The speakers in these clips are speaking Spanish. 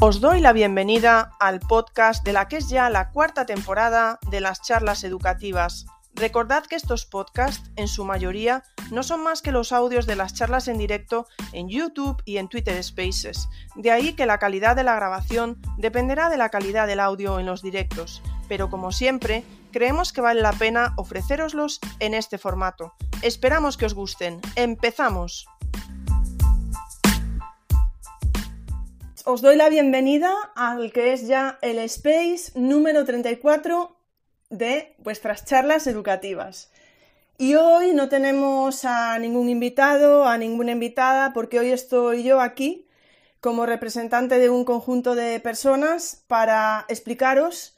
Os doy la bienvenida al podcast de la que es ya la cuarta temporada de las charlas educativas. Recordad que estos podcasts, en su mayoría, no son más que los audios de las charlas en directo en YouTube y en Twitter Spaces. De ahí que la calidad de la grabación dependerá de la calidad del audio en los directos. Pero como siempre, creemos que vale la pena ofreceroslos en este formato. Esperamos que os gusten. ¡Empezamos! Os doy la bienvenida al que es ya el Space número 34 de vuestras charlas educativas. Y hoy no tenemos a ningún invitado, a ninguna invitada, porque hoy estoy yo aquí como representante de un conjunto de personas para explicaros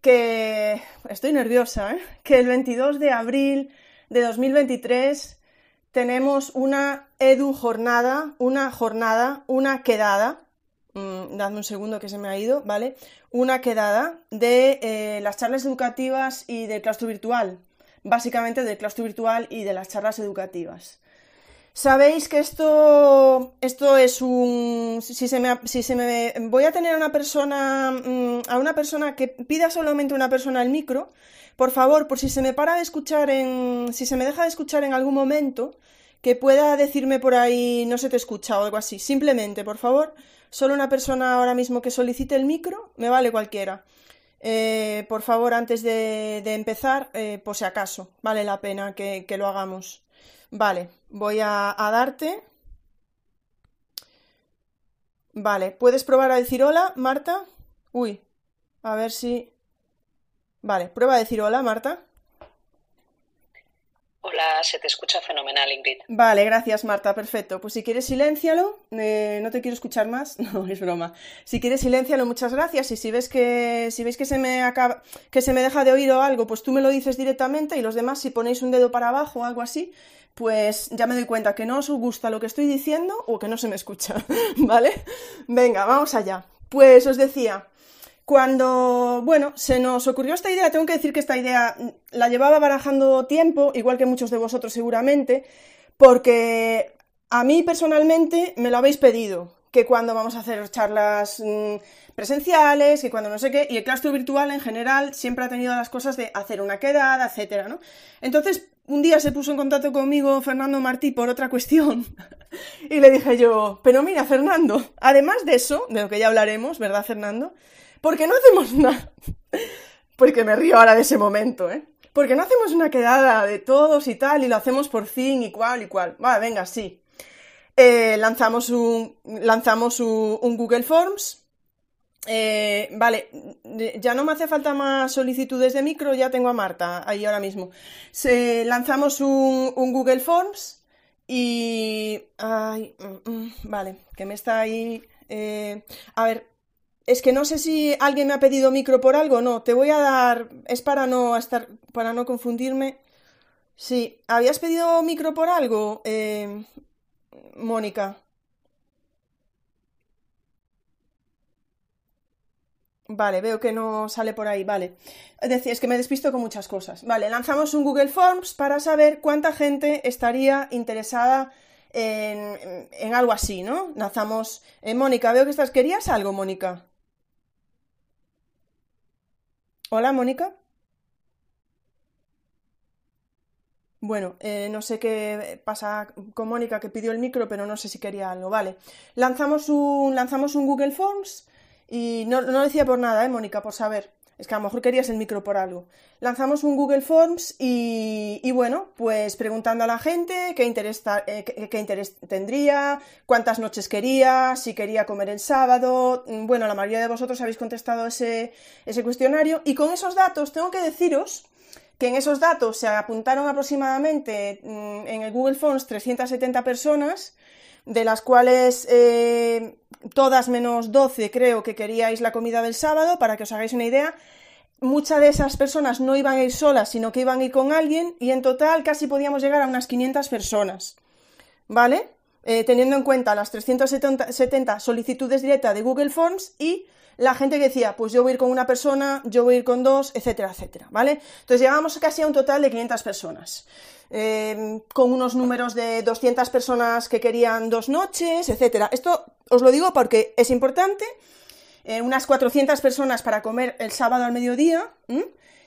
que estoy nerviosa, ¿eh? que el 22 de abril de 2023 tenemos una edu jornada, una jornada, una quedada Mm, dame un segundo que se me ha ido, ¿vale? Una quedada de eh, las charlas educativas y del claustro virtual, básicamente del claustro virtual y de las charlas educativas. Sabéis que esto, esto es un... Si se, me, si se me... Voy a tener a una persona, mm, a una persona que pida solamente una persona el micro, por favor, por si se me para de escuchar en... Si se me deja de escuchar en algún momento, que pueda decirme por ahí no se te escucha o algo así. Simplemente, por favor, solo una persona ahora mismo que solicite el micro, me vale cualquiera. Eh, por favor, antes de, empezar, eh, por si acaso, vale la pena que, lo hagamos. Vale, voy a, a, darte. Vale, ¿puedes probar a decir hola, Marta? Uy, a ver si... Vale, prueba a decir hola, Marta. Se te escucha fenomenal, Ingrid. Vale, gracias, Marta, perfecto. Pues si quieres, siléncialo. Eh, no te quiero escuchar más. No, es broma. Si quieres, siléncialo, muchas gracias. Y si ves que, si veis que se me acaba, que se me deja de oír o algo, pues tú me lo dices directamente. Y los demás, si ponéis un dedo para abajo o algo así, pues ya me doy cuenta que no os gusta lo que estoy diciendo o que no se me escucha. ¿Vale? Venga, vamos allá. Pues os decía, cuando, bueno, se nos ocurrió esta idea, tengo que decir que esta idea la llevaba barajando tiempo, igual que muchos de vosotros seguramente, porque a mí personalmente me lo habéis pedido, que cuando vamos a hacer charlas mm, presenciales, que cuando no sé qué, y el claustro virtual en general siempre ha tenido las cosas de hacer una quedada, etcétera, ¿no? Entonces, un día se puso en contacto conmigo Fernando Martí por otra cuestión y le dije yo, pero mira, Fernando, además de eso, de lo que ya hablaremos, ¿verdad, Fernando? ¿Por qué no hacemos una... Porque me río ahora de ese momento, ¿eh? Porque no hacemos una quedada de todos y tal y lo hacemos por fin y cual y cual. Vale, venga, sí. Eh, lanzamos un, lanzamos un, Google Forms. Eh, vale, ya no me hace falta más solicitudes de micro, ya tengo a Marta ahí ahora mismo. Lanzamos un, Google Forms y... Ay, mm, mm, vale, que me está ahí... Eh, a ver, es que no sé si alguien me ha pedido micro por algo, no, te voy a dar, es para no estar, para no confundirme. Sí, ¿habías pedido micro por algo, eh, Mónica? Vale, veo que no sale por ahí, vale. Es que me despisto con muchas cosas. Vale, lanzamos un Google Forms para saber cuánta gente estaría interesada en, algo así, ¿no? Lanzamos... Eh, Mónica, veo que estás... ¿Querías algo, Mónica? Hola, Mónica. Bueno, eh, no sé qué pasa con Mónica que pidió el micro, pero no sé si quería algo. Vale, lanzamos un, lanzamos un Google Forms y no, no decía por nada, ¿eh, Mónica? Por saber. Es que a lo mejor querías el micro por algo. Lanzamos un Google Forms y, bueno, pues preguntando a la gente qué interés, eh, qué, interés, tendría, cuántas noches quería, si quería comer el sábado. Mm, bueno, la mayoría de vosotros habéis contestado ese, ese cuestionario y con esos datos tengo que deciros que en esos datos se apuntaron aproximadamente mm, en el Google Forms 370 personas, de las cuales eh, todas menos 12 creo que queríais la comida del sábado, para que os hagáis una idea. Muchas de esas personas no iban a ir solas, sino que iban a ir con alguien y en total casi podíamos llegar a unas 500 personas. ¿Vale? Eh, teniendo en cuenta las 370 solicitudes directas de Google Forms y la gente que decía, pues yo voy a ir con una persona, yo voy a ir con dos, etcétera, etcétera, ¿vale? Entonces llegábamos casi a un total de 500 personas. Em, con unos números de 200 personas que querían dos noches, etcétera. Esto os lo digo porque es importante eh, unas 400 personas para comer el sábado al mediodía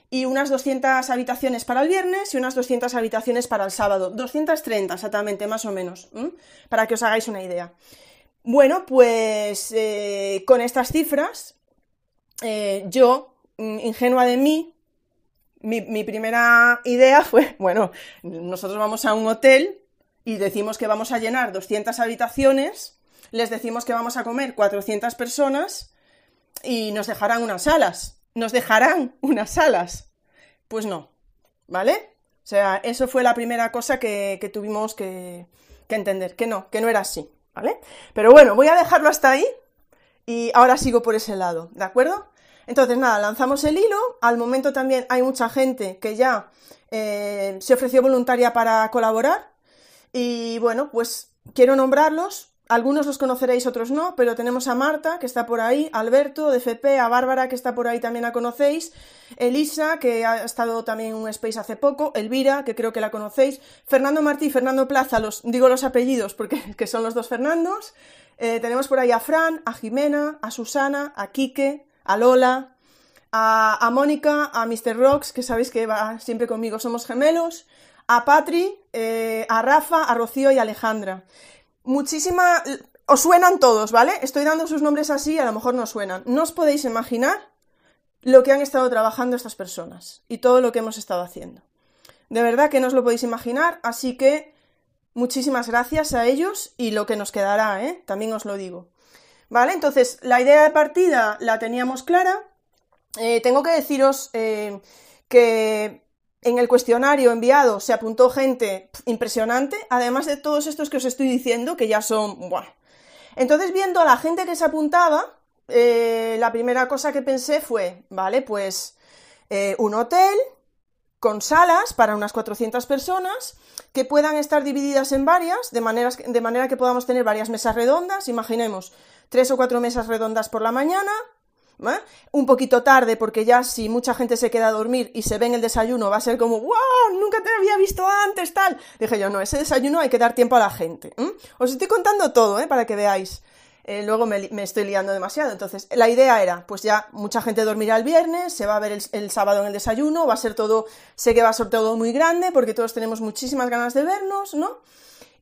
y unas 200 habitaciones para el viernes y unas 200 habitaciones para el sábado. 230 exactamente, más o menos, para que os hagáis una idea. Bueno, pues eh, con estas cifras, eh, yo, mm, ingenua de mí, mi, mi, primera idea fue, bueno, nosotros vamos a un hotel y decimos que vamos a llenar 200 habitaciones, les decimos que vamos a comer 400 personas y nos dejarán unas salas nos dejarán unas salas. Pues no, ¿vale? O sea, eso fue la primera cosa que, tuvimos que, que, entender, que no, que no era así, ¿vale? Pero bueno, voy a dejarlo hasta ahí y ahora sigo por ese lado, ¿de acuerdo? Entonces, nada, lanzamos el hilo, al momento también hay mucha gente que ya eh, se ofreció voluntaria para colaborar. Y bueno, pues quiero nombrarlos. Algunos los conoceréis, otros no, pero tenemos a Marta, que está por ahí, Alberto, de FP, a Bárbara, que está por ahí, también la conocéis, Elisa, que ha estado también en un space hace poco, Elvira, que creo que la conocéis, Fernando Martí, Fernando Plaza, los, digo los apellidos porque que son los dos Fernandos, eh, tenemos por ahí a Fran, a Jimena, a Susana, a Quique, a Lola, a, Mónica, a Mr. Rocks, que sabéis que va siempre conmigo, somos gemelos, a Patri, eh, a Rafa, a Rocío y a Alejandra muchísima... Os suenan todos, ¿vale? Estoy dando sus nombres así, a lo mejor no suenan. No os podéis imaginar lo que han estado trabajando estas personas y todo lo que hemos estado haciendo. De verdad que no os lo podéis imaginar, así que muchísimas gracias a ellos y lo que nos quedará, ¿eh? También os lo digo. ¿Vale? Entonces, la idea de partida la teníamos clara. Eh, tengo que deciros eh, que en el cuestionario enviado se apuntó gente impresionante, además de todos estos que os estoy diciendo, que ya son... Buah. Entonces, viendo a la gente que se apuntaba, eh, la primera cosa que pensé fue, vale, pues un hotel con salas para unas 400 personas que puedan estar divididas en varias, de, de manera que podamos tener varias mesas redondas, imaginemos tres o cuatro mesas redondas por la mañana, ¿eh? Un poquito tarde, porque ya si mucha gente se queda a dormir y se ve en el desayuno, va a ser como, ¡wow! Nunca te había visto antes, tal. Dije yo, no, ese desayuno hay que dar tiempo a la gente. Os estoy contando todo, ¿eh? Para que veáis. Eh, luego me, estoy liando demasiado. Entonces, la idea era, pues ya mucha gente dormirá el viernes, se va a ver el, sábado en el desayuno, va a ser todo, sé que va a ser todo muy grande, porque todos tenemos muchísimas ganas de vernos, ¿no?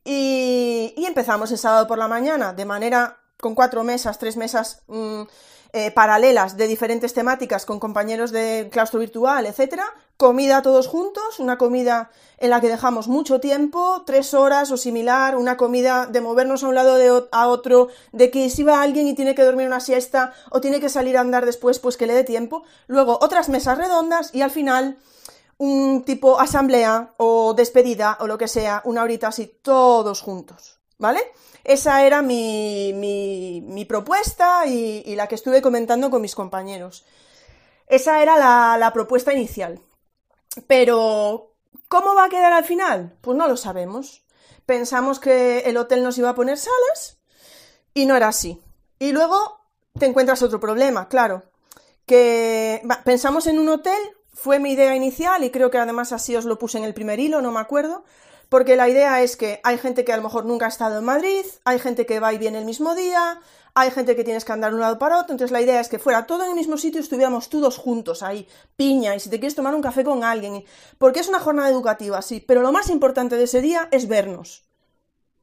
Y, empezamos el sábado por la mañana, de manera, con cuatro mesas, tres mesas... Mm, eh, paralelas de diferentes temáticas con compañeros de claustro virtual, etcétera, comida todos juntos, una comida en la que dejamos mucho tiempo, tres horas o similar, una comida de movernos a un lado de a otro, de que si va alguien y tiene que dormir una siesta o tiene que salir a andar después, pues que le dé tiempo, luego otras mesas redondas y al final un tipo asamblea o despedida o lo que sea, una horita así, todos juntos, ¿vale? Esa era mi, mi, propuesta y, la que estuve comentando con mis compañeros. Esa era la, propuesta inicial. Pero, ¿cómo va a quedar al final? Pues no lo sabemos. Pensamos que el hotel nos iba a poner salas y no era así. Y luego te encuentras otro problema, claro. Que pensamos en un hotel, fue mi idea inicial y creo que además así os lo puse en el primer hilo, no me acuerdo porque la idea es que hay gente que a lo mejor nunca ha estado en Madrid, hay gente que va y viene el mismo día, hay gente que tienes que andar de un lado para otro, entonces la idea es que fuera todo en el mismo sitio y estuviéramos todos juntos ahí, piña, y si te quieres tomar un café con alguien, porque es una jornada educativa, sí, pero lo más importante de ese día es vernos.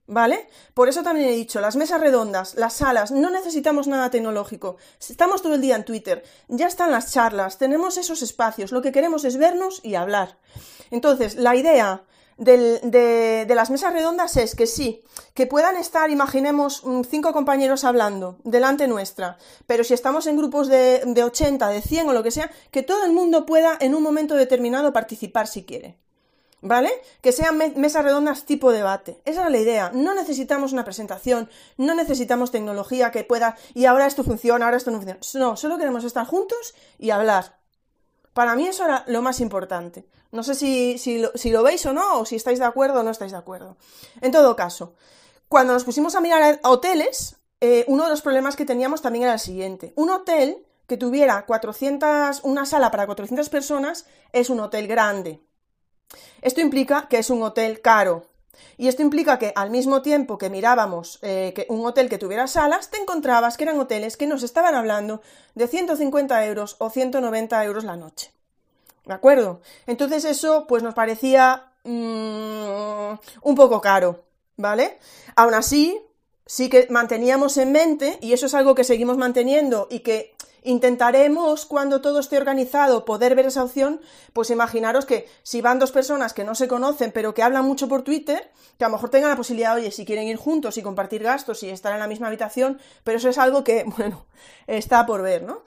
¿Vale? Por eso también he dicho, las mesas redondas, las salas, no necesitamos nada tecnológico. Estamos todo el día en Twitter, ya están las charlas, tenemos esos espacios, lo que queremos es vernos y hablar. Entonces, la idea de, las mesas redondas es que sí, que puedan estar, imaginemos, mm, cinco compañeros hablando delante nuestra, pero si estamos en grupos de, de 80, de 100 o lo que sea, que todo el mundo pueda en un momento determinado participar si quiere. ¿Vale? Que sean mesas redondas tipo debate. Esa es la idea. No necesitamos una presentación, no necesitamos tecnología que pueda, y ahora esto funciona, ahora esto no funciona. No, solo queremos estar juntos y hablar. Para mí eso era lo más importante. No sé si, lo, veis o no, o si estáis de acuerdo o no estáis de acuerdo. En todo caso, cuando nos pusimos a mirar hoteles, eh, uno de los problemas que teníamos también era el siguiente. Un hotel que tuviera 400, una sala para 400 personas es un hotel grande. Esto implica que es un hotel caro. Y esto implica que al mismo tiempo que mirábamos eh, que un hotel que tuviera salas, te encontrabas que eran hoteles que nos estaban hablando de 150 euros o 190 euros la noche. ¿De acuerdo? Entonces eso pues nos parecía mm, un poco caro, ¿vale? Aún así, sí que manteníamos en mente, y eso es algo que seguimos manteniendo y que Intentaremos, cuando todo esté organizado, poder ver esa opción, pues imaginaros que si van dos personas que no se conocen, pero que hablan mucho por Twitter, que a lo mejor tengan la posibilidad, oye, si quieren ir juntos y compartir gastos y estar en la misma habitación, pero eso es algo que, bueno, está por ver, ¿no?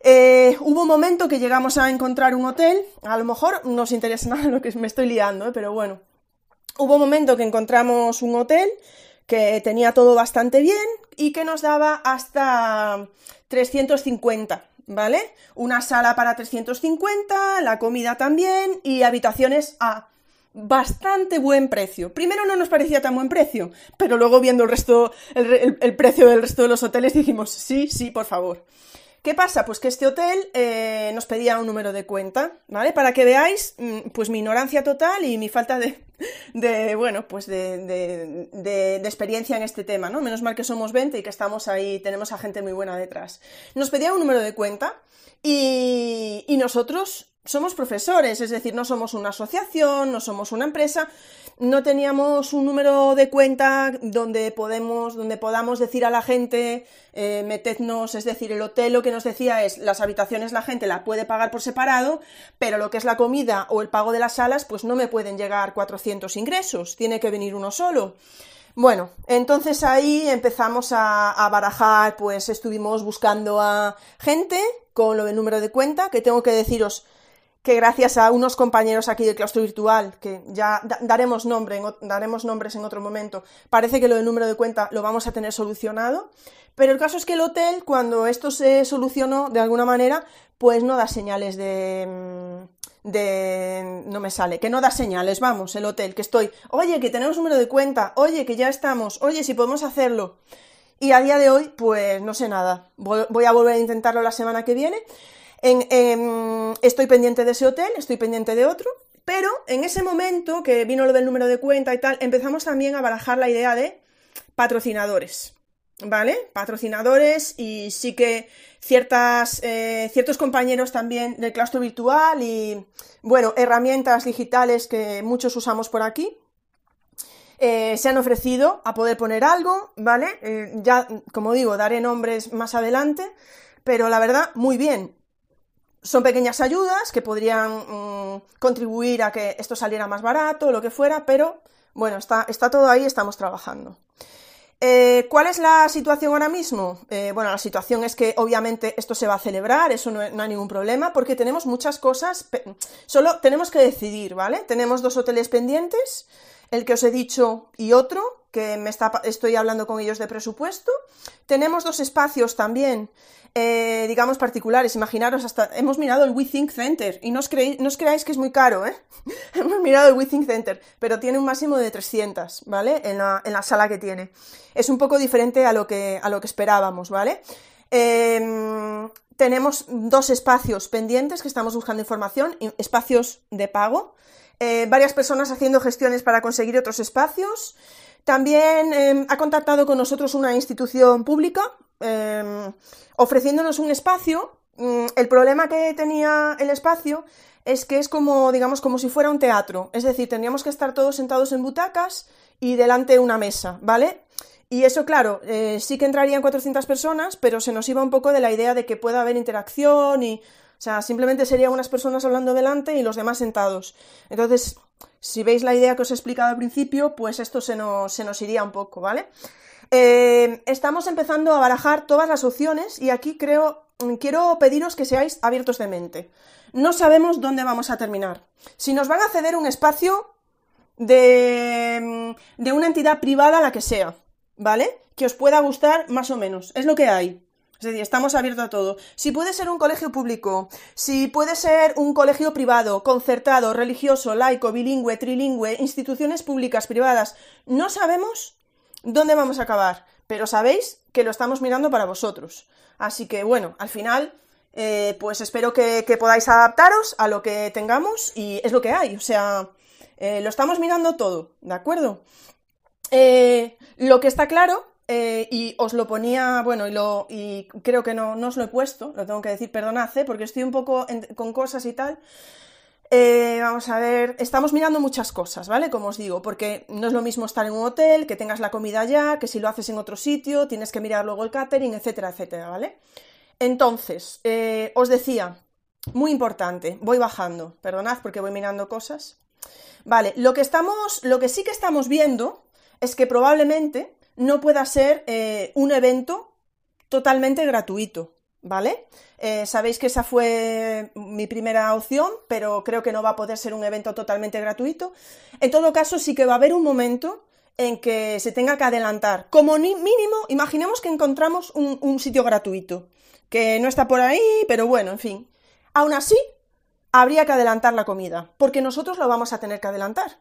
Eh, hubo un momento que llegamos a encontrar un hotel, a lo mejor no os interesa nada lo que me estoy liando, ¿eh? pero bueno, hubo un momento que encontramos un hotel que tenía todo bastante bien y que nos daba hasta 350, ¿vale? Una sala para 350, la comida también y habitaciones a bastante buen precio. Primero no nos parecía tan buen precio, pero luego viendo el resto, el, precio del resto de los hoteles dijimos, sí, sí, por favor. ¿Qué pasa? Pues que este hotel eh, nos pedía un número de cuenta, ¿vale? Para que veáis, mm, pues mi ignorancia total y mi falta de, bueno, pues de, experiencia en este tema, ¿no? Menos mal que somos 20 y que estamos ahí, tenemos a gente muy buena detrás. Nos pedía un número de cuenta y nosotros somos profesores, es decir, no somos una asociación, no somos una empresa, no teníamos un número de cuenta donde podemos, donde podamos decir a la gente, eh, metednos, es decir, el hotel lo que nos decía es las habitaciones la gente la puede pagar por separado, pero lo que es la comida o el pago de las salas, pues no me pueden llegar 400 ingresos, tiene que venir uno solo. Bueno, entonces ahí empezamos a, a, barajar, pues estuvimos buscando a gente con lo del número de cuenta, que tengo que deciros que gracias a unos compañeros aquí del claustro virtual, que ya daremos, nombre daremos nombres en otro momento, parece que lo del número de cuenta lo vamos a tener solucionado. Pero el caso es que el hotel, cuando esto se solucionó de alguna manera, pues no da señales de, mm, de... no me sale, que no da señales, vamos, el hotel, que estoy, oye, que tenemos número de cuenta, oye, que ya estamos, oye, si podemos hacerlo. Y a día de hoy, pues no sé nada. Voy a volver a intentarlo la semana que viene. Estoy pendiente de ese hotel, estoy pendiente de otro, pero en ese momento que vino lo del número de cuenta y tal, empezamos también a barajar la idea de patrocinadores. ¿Vale? Patrocinadores y sí que ciertas, eh, ciertos compañeros también del claustro virtual y, bueno, herramientas digitales que muchos usamos por aquí, eh, se han ofrecido a poder poner algo, ¿vale? Eh, ya, como digo, daré nombres más adelante, pero la verdad, muy bien. Son pequeñas ayudas que podrían mm, contribuir a que esto saliera más barato, lo que fuera, pero bueno, está, está todo ahí, estamos trabajando. Eh, ¿Cuál es la situación ahora mismo? Eh, bueno, la situación es que obviamente esto se va a celebrar, eso no, no, hay ningún problema, porque tenemos muchas cosas, solo tenemos que decidir, ¿vale? Tenemos dos hoteles pendientes, el que os he dicho y otro, que me está, estoy hablando con ellos de presupuesto. Tenemos dos espacios también eh, digamos, particulares. Imaginaros, hasta hemos mirado el WeThink Center y no os, no os creáis que es muy caro, ¿eh? hemos mirado el WeThink Center, pero tiene un máximo de 300, ¿vale? En la, en la, sala que tiene. Es un poco diferente a lo que, a lo que esperábamos, ¿vale? Eh, tenemos dos espacios pendientes que estamos buscando información, espacios de pago. Eh, varias personas haciendo gestiones para conseguir otros espacios. También eh, ha contactado con nosotros una institución pública eh, ofreciéndonos un espacio. Mm, el problema que tenía el espacio es que es como, digamos, como si fuera un teatro. Es decir, tendríamos que estar todos sentados en butacas y delante de una mesa, ¿vale? Y eso, claro, eh, sí que entrarían 400 personas, pero se nos iba un poco de la idea de que pueda haber interacción y, o sea, simplemente serían unas personas hablando delante y los demás sentados. Entonces, si veis la idea que os he explicado al principio, pues esto se nos, se nos iría un poco, ¿vale? Eh, estamos empezando a barajar todas las opciones y aquí creo, quiero pediros que seáis abiertos de mente. No sabemos dónde vamos a terminar. Si nos van a ceder un espacio de, de una entidad privada, la que sea, ¿vale? Que os pueda gustar más o menos. Es lo que hay. Es decir, estamos abiertos a todo. Si puede ser un colegio público, si puede ser un colegio privado, concertado, religioso, laico, bilingüe, trilingüe, instituciones públicas, privadas, no sabemos dónde vamos a acabar, pero sabéis que lo estamos mirando para vosotros. Así que bueno, al final, eh, pues espero que, podáis adaptaros a lo que tengamos y es lo que hay. O sea, Eh, lo estamos mirando todo, ¿de acuerdo? Eh, lo que está claro, y os lo ponía, bueno, y, lo, y creo que no, no, os lo he puesto, lo tengo que decir, perdonad, porque estoy un poco con cosas y tal. Eh, vamos a ver, estamos mirando muchas cosas, ¿vale? Como os digo, porque no es lo mismo estar en un hotel, que tengas la comida ya, que si lo haces en otro sitio, tienes que mirar luego el catering, etcétera, etcétera, ¿vale? Entonces, eh, os decía, muy importante, voy bajando, perdonad porque voy mirando cosas. Vale, lo que estamos, lo que sí que estamos viendo es que probablemente no pueda ser eh, un evento totalmente gratuito, ¿vale? Eh, sabéis que esa fue mi primera opción, pero creo que no va a poder ser un evento totalmente gratuito. En todo caso, sí que va a haber un momento en que se tenga que adelantar. Como mínimo, imaginemos que encontramos un, un sitio gratuito, que no está por ahí, pero bueno, en fin. Aún así, habría que adelantar la comida, porque nosotros lo vamos a tener que adelantar.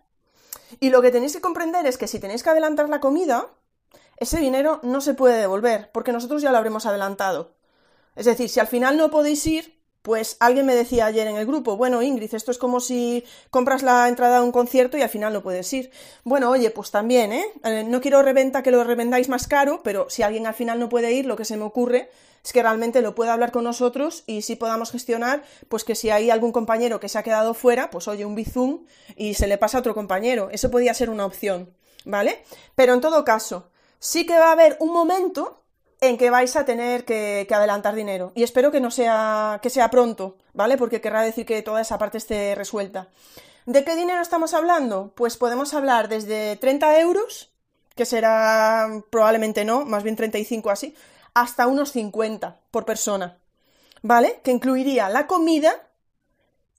Y lo que tenéis que comprender es que si tenéis que adelantar la comida, ese dinero no se puede devolver, porque nosotros ya lo habremos adelantado. Es decir, si al final no podéis ir, pues alguien me decía ayer en el grupo, bueno, Ingrid, esto es como si compras la entrada a un concierto y al final no puedes ir. Bueno, oye, pues también, ¿eh? eh no quiero reventa que lo revendáis más caro, pero si alguien al final no puede ir, lo que se me ocurre es que realmente lo pueda hablar con nosotros y si podamos gestionar, pues que si hay algún compañero que se ha quedado fuera, pues oye, un bizum y se le pasa a otro compañero. Eso podría ser una opción, ¿vale? Pero en todo caso, sí que va a haber un momento en que vais a tener que, adelantar dinero. Y espero que no sea, que sea pronto, ¿vale? Porque querrá decir que toda esa parte esté resuelta. ¿De qué dinero estamos hablando? Pues podemos hablar desde 30 euros, que será probablemente no, más bien 35 así, hasta unos 50 por persona, ¿vale? Que incluiría la comida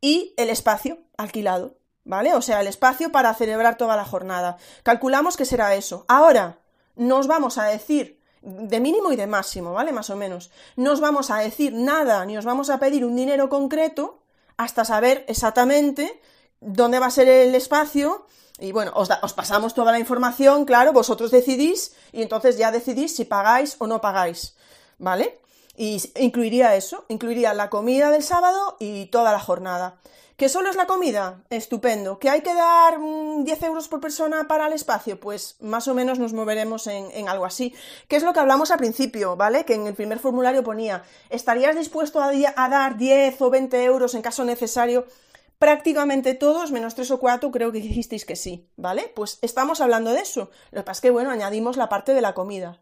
y el espacio alquilado, ¿vale? O sea, el espacio para celebrar toda la jornada. Calculamos que será eso. Ahora, nos vamos a decir de mínimo y de máximo, ¿vale? Más o menos. No os vamos a decir nada, ni os vamos a pedir un dinero concreto hasta saber exactamente dónde va a ser el espacio. Y bueno, os, os, pasamos toda la información, claro, vosotros decidís y entonces ya decidís si pagáis o no pagáis, ¿vale? Y incluiría eso, incluiría la comida del sábado y toda la jornada. ¿Que solo es la comida? Estupendo. ¿Que hay que dar 10 mm, euros por persona para el espacio? Pues más o menos nos moveremos en, algo así. ¿Qué es lo que hablamos al principio, ¿vale? Que en el primer formulario ponía, ¿estarías dispuesto a, a dar 10 o 20 euros en caso necesario? prácticamente todos, menos tres o cuatro, creo que dijisteis que sí, ¿vale? Pues estamos hablando de eso. Lo que pasa es que, bueno, añadimos la parte de la comida.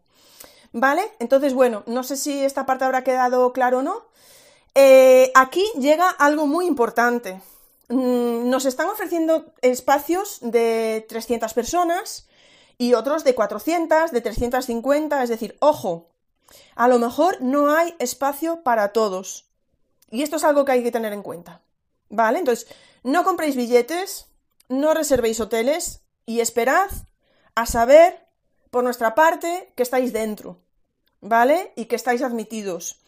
¿Vale? Entonces, bueno, no sé si esta parte habrá quedado claro o no. Eh, aquí llega algo muy importante. Mm, nos están ofreciendo espacios de 300 personas y otros de 400, de 350, es decir, ojo, a lo mejor no hay espacio para todos. Y esto es algo que hay que tener en cuenta. ¿Vale? Entonces, no compréis billetes, no reservéis hoteles y esperad a saber, por nuestra parte, que estáis dentro. ¿Vale? Y que estáis admitidos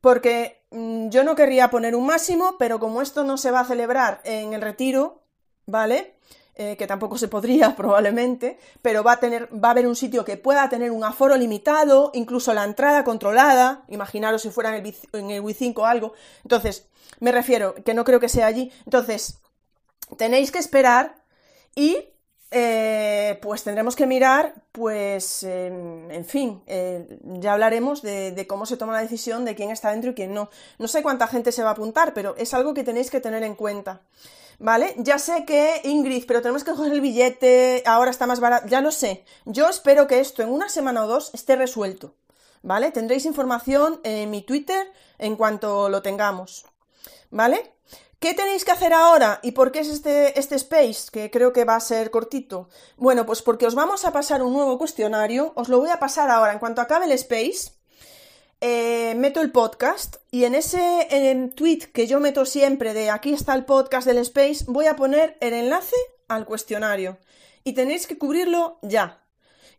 porque mm, yo no querría poner un máximo, pero como esto no se va a celebrar en el retiro, ¿vale? Eh, que tampoco se podría probablemente, pero va a, tener, va a haber un sitio que pueda tener un aforo limitado, incluso la entrada controlada, imaginaros si fuera en el, en el 5 o algo. Entonces, me refiero que no creo que sea allí. Entonces, tenéis que esperar y eh, pues tendremos que mirar, pues, en fin, eh, ya hablaremos de, cómo se toma la decisión de quién está dentro y quién no. No sé cuánta gente se va a apuntar, pero es algo que tenéis que tener en cuenta. ¿Vale? Ya sé que, Ingrid, pero tenemos que coger el billete, ahora está más barato, ya lo sé. Yo espero que esto en una semana o dos esté resuelto. ¿Vale? Tendréis información en mi Twitter en cuanto lo tengamos. ¿Vale? ¿Qué tenéis que hacer ahora? ¿Y por qué es este, este space? Que creo que va a ser cortito. Bueno, pues porque os vamos a pasar un nuevo cuestionario. Os lo voy a pasar ahora. En cuanto acabe el space, eh, meto el podcast y en ese tweet que yo meto siempre de aquí está el podcast del space, voy a poner el enlace al cuestionario. Y tenéis que cubrirlo ya.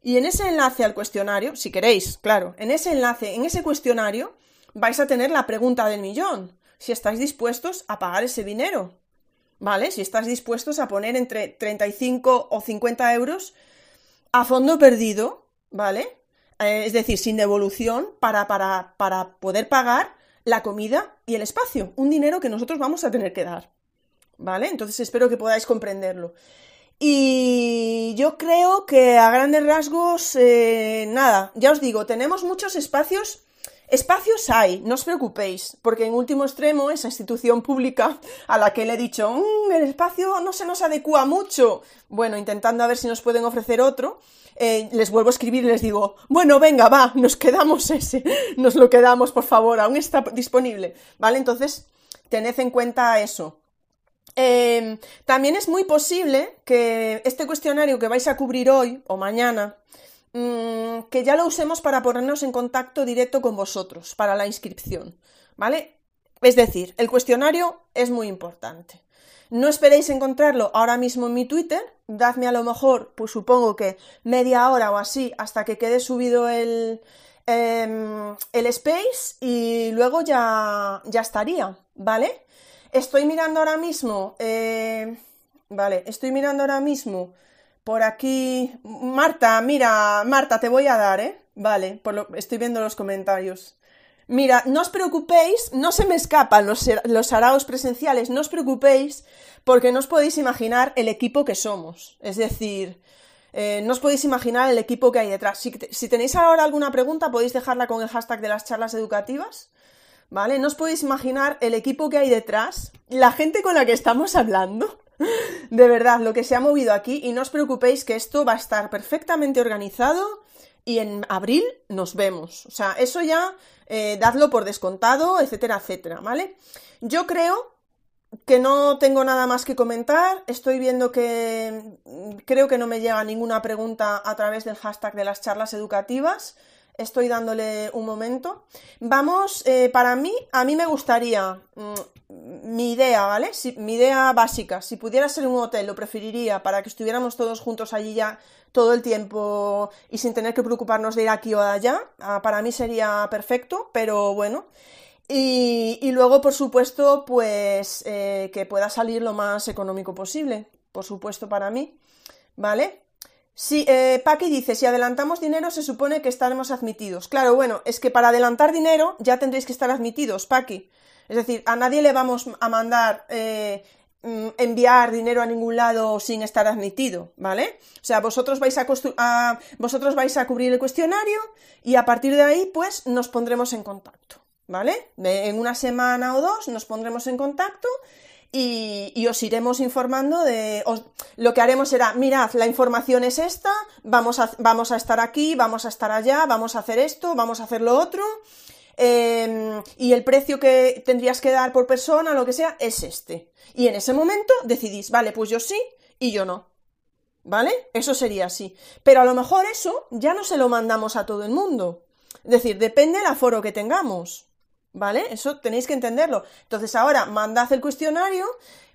Y en ese enlace al cuestionario, si queréis, claro, en ese enlace, en ese cuestionario, vais a tener la pregunta del millón si estáis dispuestos a pagar ese dinero. ¿Vale? Si estás dispuestos a poner entre 35 o 50 euros a fondo perdido, ¿vale? Eh, es decir, sin devolución para, para, para poder pagar la comida y el espacio. Un dinero que nosotros vamos a tener que dar. ¿vale? Entonces espero que podáis comprenderlo. Y yo creo que a grandes rasgos, eh, nada, ya os digo, tenemos muchos espacios. Espacios hay, no os preocupéis, porque en último extremo, esa institución pública a la que le he dicho, mm, el espacio no se nos adecua mucho, bueno, intentando a ver si nos pueden ofrecer otro, eh, les vuelvo a escribir y les digo, bueno, venga, va, nos quedamos ese, nos lo quedamos, por favor, aún está disponible, ¿vale? Entonces, tened en cuenta eso. Em, también es muy posible que este cuestionario que vais a cubrir hoy o mañana, mm, que ya lo usemos para ponernos en contacto directo con vosotros, para la inscripción, ¿vale? Es decir, el cuestionario es muy importante. No esperéis encontrarlo ahora mismo en mi Twitter, dadme a lo mejor, pues supongo que media hora o así, hasta que quede subido el, em, el space y luego ya, ya estaría, ¿vale? Estoy mirando ahora mismo. Eh, vale, estoy mirando ahora mismo. Por aquí. Marta, mira, Marta, te voy a dar, ¿eh? Vale, por lo... estoy viendo los comentarios. Mira, no os preocupéis, no se me escapan los, los araos presenciales, no os preocupéis, porque no os podéis imaginar el equipo que somos. Es decir, eh, no os podéis imaginar el equipo que hay detrás. Si, si, tenéis ahora alguna pregunta, podéis dejarla con el hashtag de las charlas educativas ¿vale? No os podéis imaginar el equipo que hay detrás, la gente con la que estamos hablando. De verdad, lo que se ha movido aquí y no os preocupéis que esto va a estar perfectamente organizado y en abril nos vemos. O sea, eso ya eh, dadlo por descontado, etcétera, etcétera, ¿vale? Yo creo que no tengo nada más que comentar. Estoy viendo que creo que no me llega ninguna pregunta a través del hashtag de las charlas educativas estoy dándole un momento. Vamos, eh, para mí, a mí me gustaría, mm, mi idea, ¿vale? mi idea básica, si pudiera ser un hotel, lo preferiría para que estuviéramos todos juntos allí ya todo el tiempo y sin tener que preocuparnos de ir aquí o allá. Ah, para mí sería perfecto, pero bueno. Y, luego, por supuesto, pues eh, que pueda salir lo más económico posible, por supuesto, para mí, ¿vale? Sí, eh, Paqui dice, si adelantamos dinero se supone que estaremos admitidos. Claro, bueno, es que para adelantar dinero ya tendréis que estar admitidos, Paqui. Es decir, a nadie le vamos a mandar eh, mm, enviar dinero a ningún lado sin estar admitido, ¿vale? O sea, vosotros vais a, vosotros vais a cubrir el cuestionario y a partir de ahí, pues, nos pondremos en contacto, ¿vale? en una semana o dos nos pondremos en contacto y, os iremos informando de... lo que haremos será, mirad, la información es esta, vamos a, vamos a estar aquí, vamos a estar allá, vamos a hacer esto, vamos a hacer lo otro, em, y el precio que tendrías que dar por persona, lo que sea, es este. Y en ese momento decidís, vale, pues yo sí y yo no. ¿Vale? Eso sería así. Pero a lo mejor eso ya no se lo mandamos a todo el mundo. Es decir, depende del aforo que tengamos. ¿Vale? Eso tenéis que entenderlo. Entonces ahora mandad el cuestionario.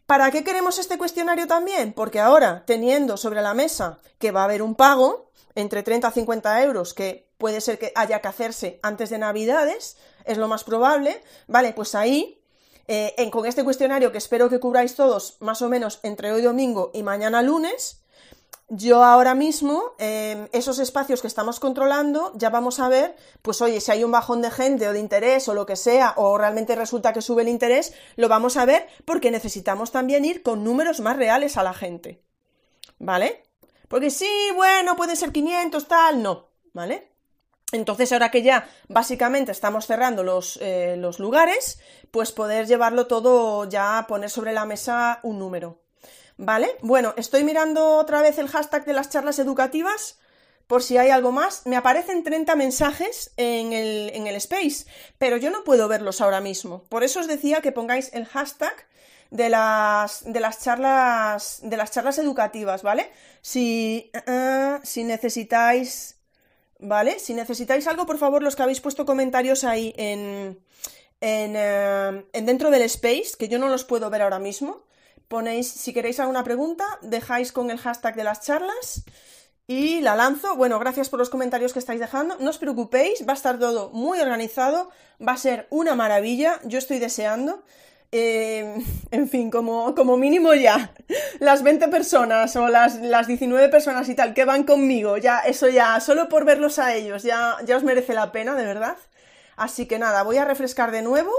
¿Para qué queremos este cuestionario también? Porque ahora, teniendo sobre la mesa que va a haber un pago entre 30 a 50 euros que puede ser que haya que hacerse antes de Navidades, es lo más probable, ¿vale? Pues ahí, eh, con este cuestionario que espero que cubráis todos más o menos entre hoy domingo y mañana lunes, yo ahora mismo, em, esos espacios que estamos controlando, ya vamos a ver, pues oye, si hay un bajón de gente o de interés o lo que sea, o realmente resulta que sube el interés, lo vamos a ver porque necesitamos también ir con números más reales a la gente. ¿Vale? Porque sí, bueno, puede ser 500, tal, no. ¿Vale? Entonces, ahora que ya básicamente estamos cerrando los, eh, los lugares, pues poder llevarlo todo ya, poner sobre la mesa un número. ¿Vale? Bueno, estoy mirando otra vez el hashtag de las charlas educativas por si hay algo más. Me aparecen 30 mensajes en el, en el space, pero yo no puedo verlos ahora mismo. Por eso os decía que pongáis el hashtag de las, de las charlas de las charlas educativas, ¿vale? Si, uh, si necesitáis, ¿vale? Si necesitáis algo, por favor, los que habéis puesto comentarios ahí en, en, uh, en dentro del space, que yo no los puedo ver ahora mismo ponéis, si queréis alguna pregunta, dejáis con el hashtag de las charlas y la lanzo. Bueno, gracias por los comentarios que estáis dejando. No os preocupéis, va a estar todo muy organizado, va a ser una maravilla, yo estoy deseando. Eh, en fin, como, como, mínimo ya, las 20 personas o las, las 19 personas y tal que van conmigo, ya, eso ya, solo por verlos a ellos, ya, ya os merece la pena, de verdad. Así que nada, voy a refrescar de nuevo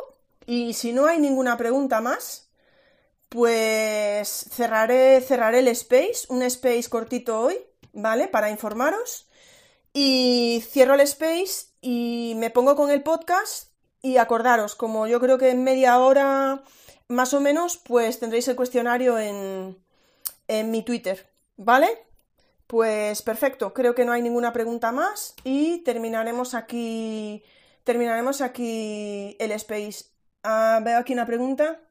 y si no hay ninguna pregunta más, pues cerraré, cerraré el space, un space cortito hoy, ¿vale? Para informaros. Y cierro el space y me pongo con el podcast y acordaros, como yo creo que en media hora más o menos, pues tendréis el cuestionario en, en mi Twitter, ¿vale? Pues perfecto, creo que no hay ninguna pregunta más y terminaremos aquí, terminaremos aquí el space. Ah, veo aquí una pregunta.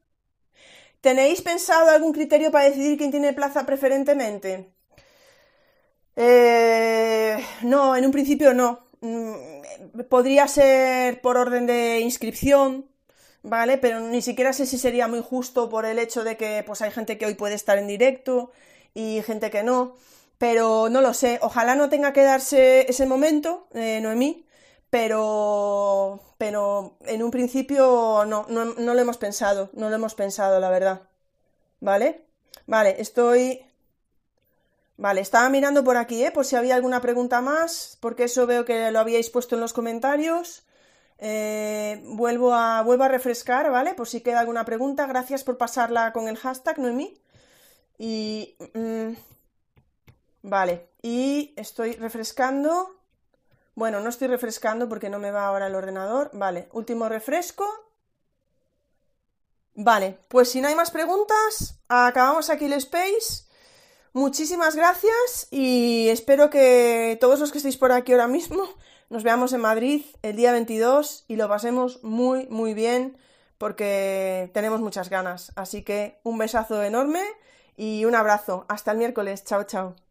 ¿Tenéis pensado algún criterio para decidir quién tiene plaza preferentemente? Eh, no, en un principio no. Mm, podría ser por orden de inscripción, ¿vale? Pero ni siquiera sé si sería muy justo por el hecho de que pues hay gente que hoy puede estar en directo y gente que no. Pero no lo sé. Ojalá no tenga que darse ese momento, eh, Noemí. Pero, pero en un principio no, no, no lo hemos pensado. No lo hemos pensado, la verdad. ¿Vale? Vale, estoy Vale, estaba mirando por aquí, ¿eh? Por si había alguna pregunta más, porque eso veo que lo habíais puesto en los comentarios. Eh, vuelvo, a, vuelvo a refrescar, ¿vale? Por si queda alguna pregunta. Gracias por pasarla con el hashtag, Noemí. Y... Mm, vale, y estoy refrescando. Bueno, no estoy refrescando porque no me va ahora el ordenador. Vale, último refresco. Vale, pues si no hay más preguntas, acabamos aquí el space. Muchísimas gracias y espero que todos los que estéis por aquí ahora mismo nos veamos en Madrid el día 22 y lo pasemos muy, muy bien porque tenemos muchas ganas. Así que un besazo enorme y un abrazo. Hasta el miércoles. Chao, chao.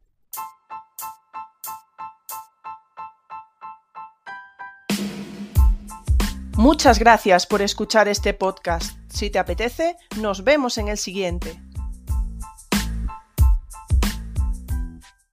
Muchas gracias por escuchar este podcast. Si te apetece, nos vemos en el siguiente.